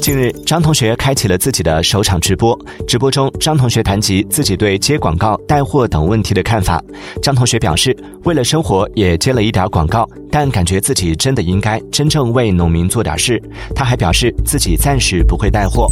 近日张同学开启了自己的首场直播直播中张同学谈及自己对接广告带货等问题的看法张同学表示为了生活也接了一点广告但感觉自己真的应该真正为农民做点事。他还表示自己暂时不会带货。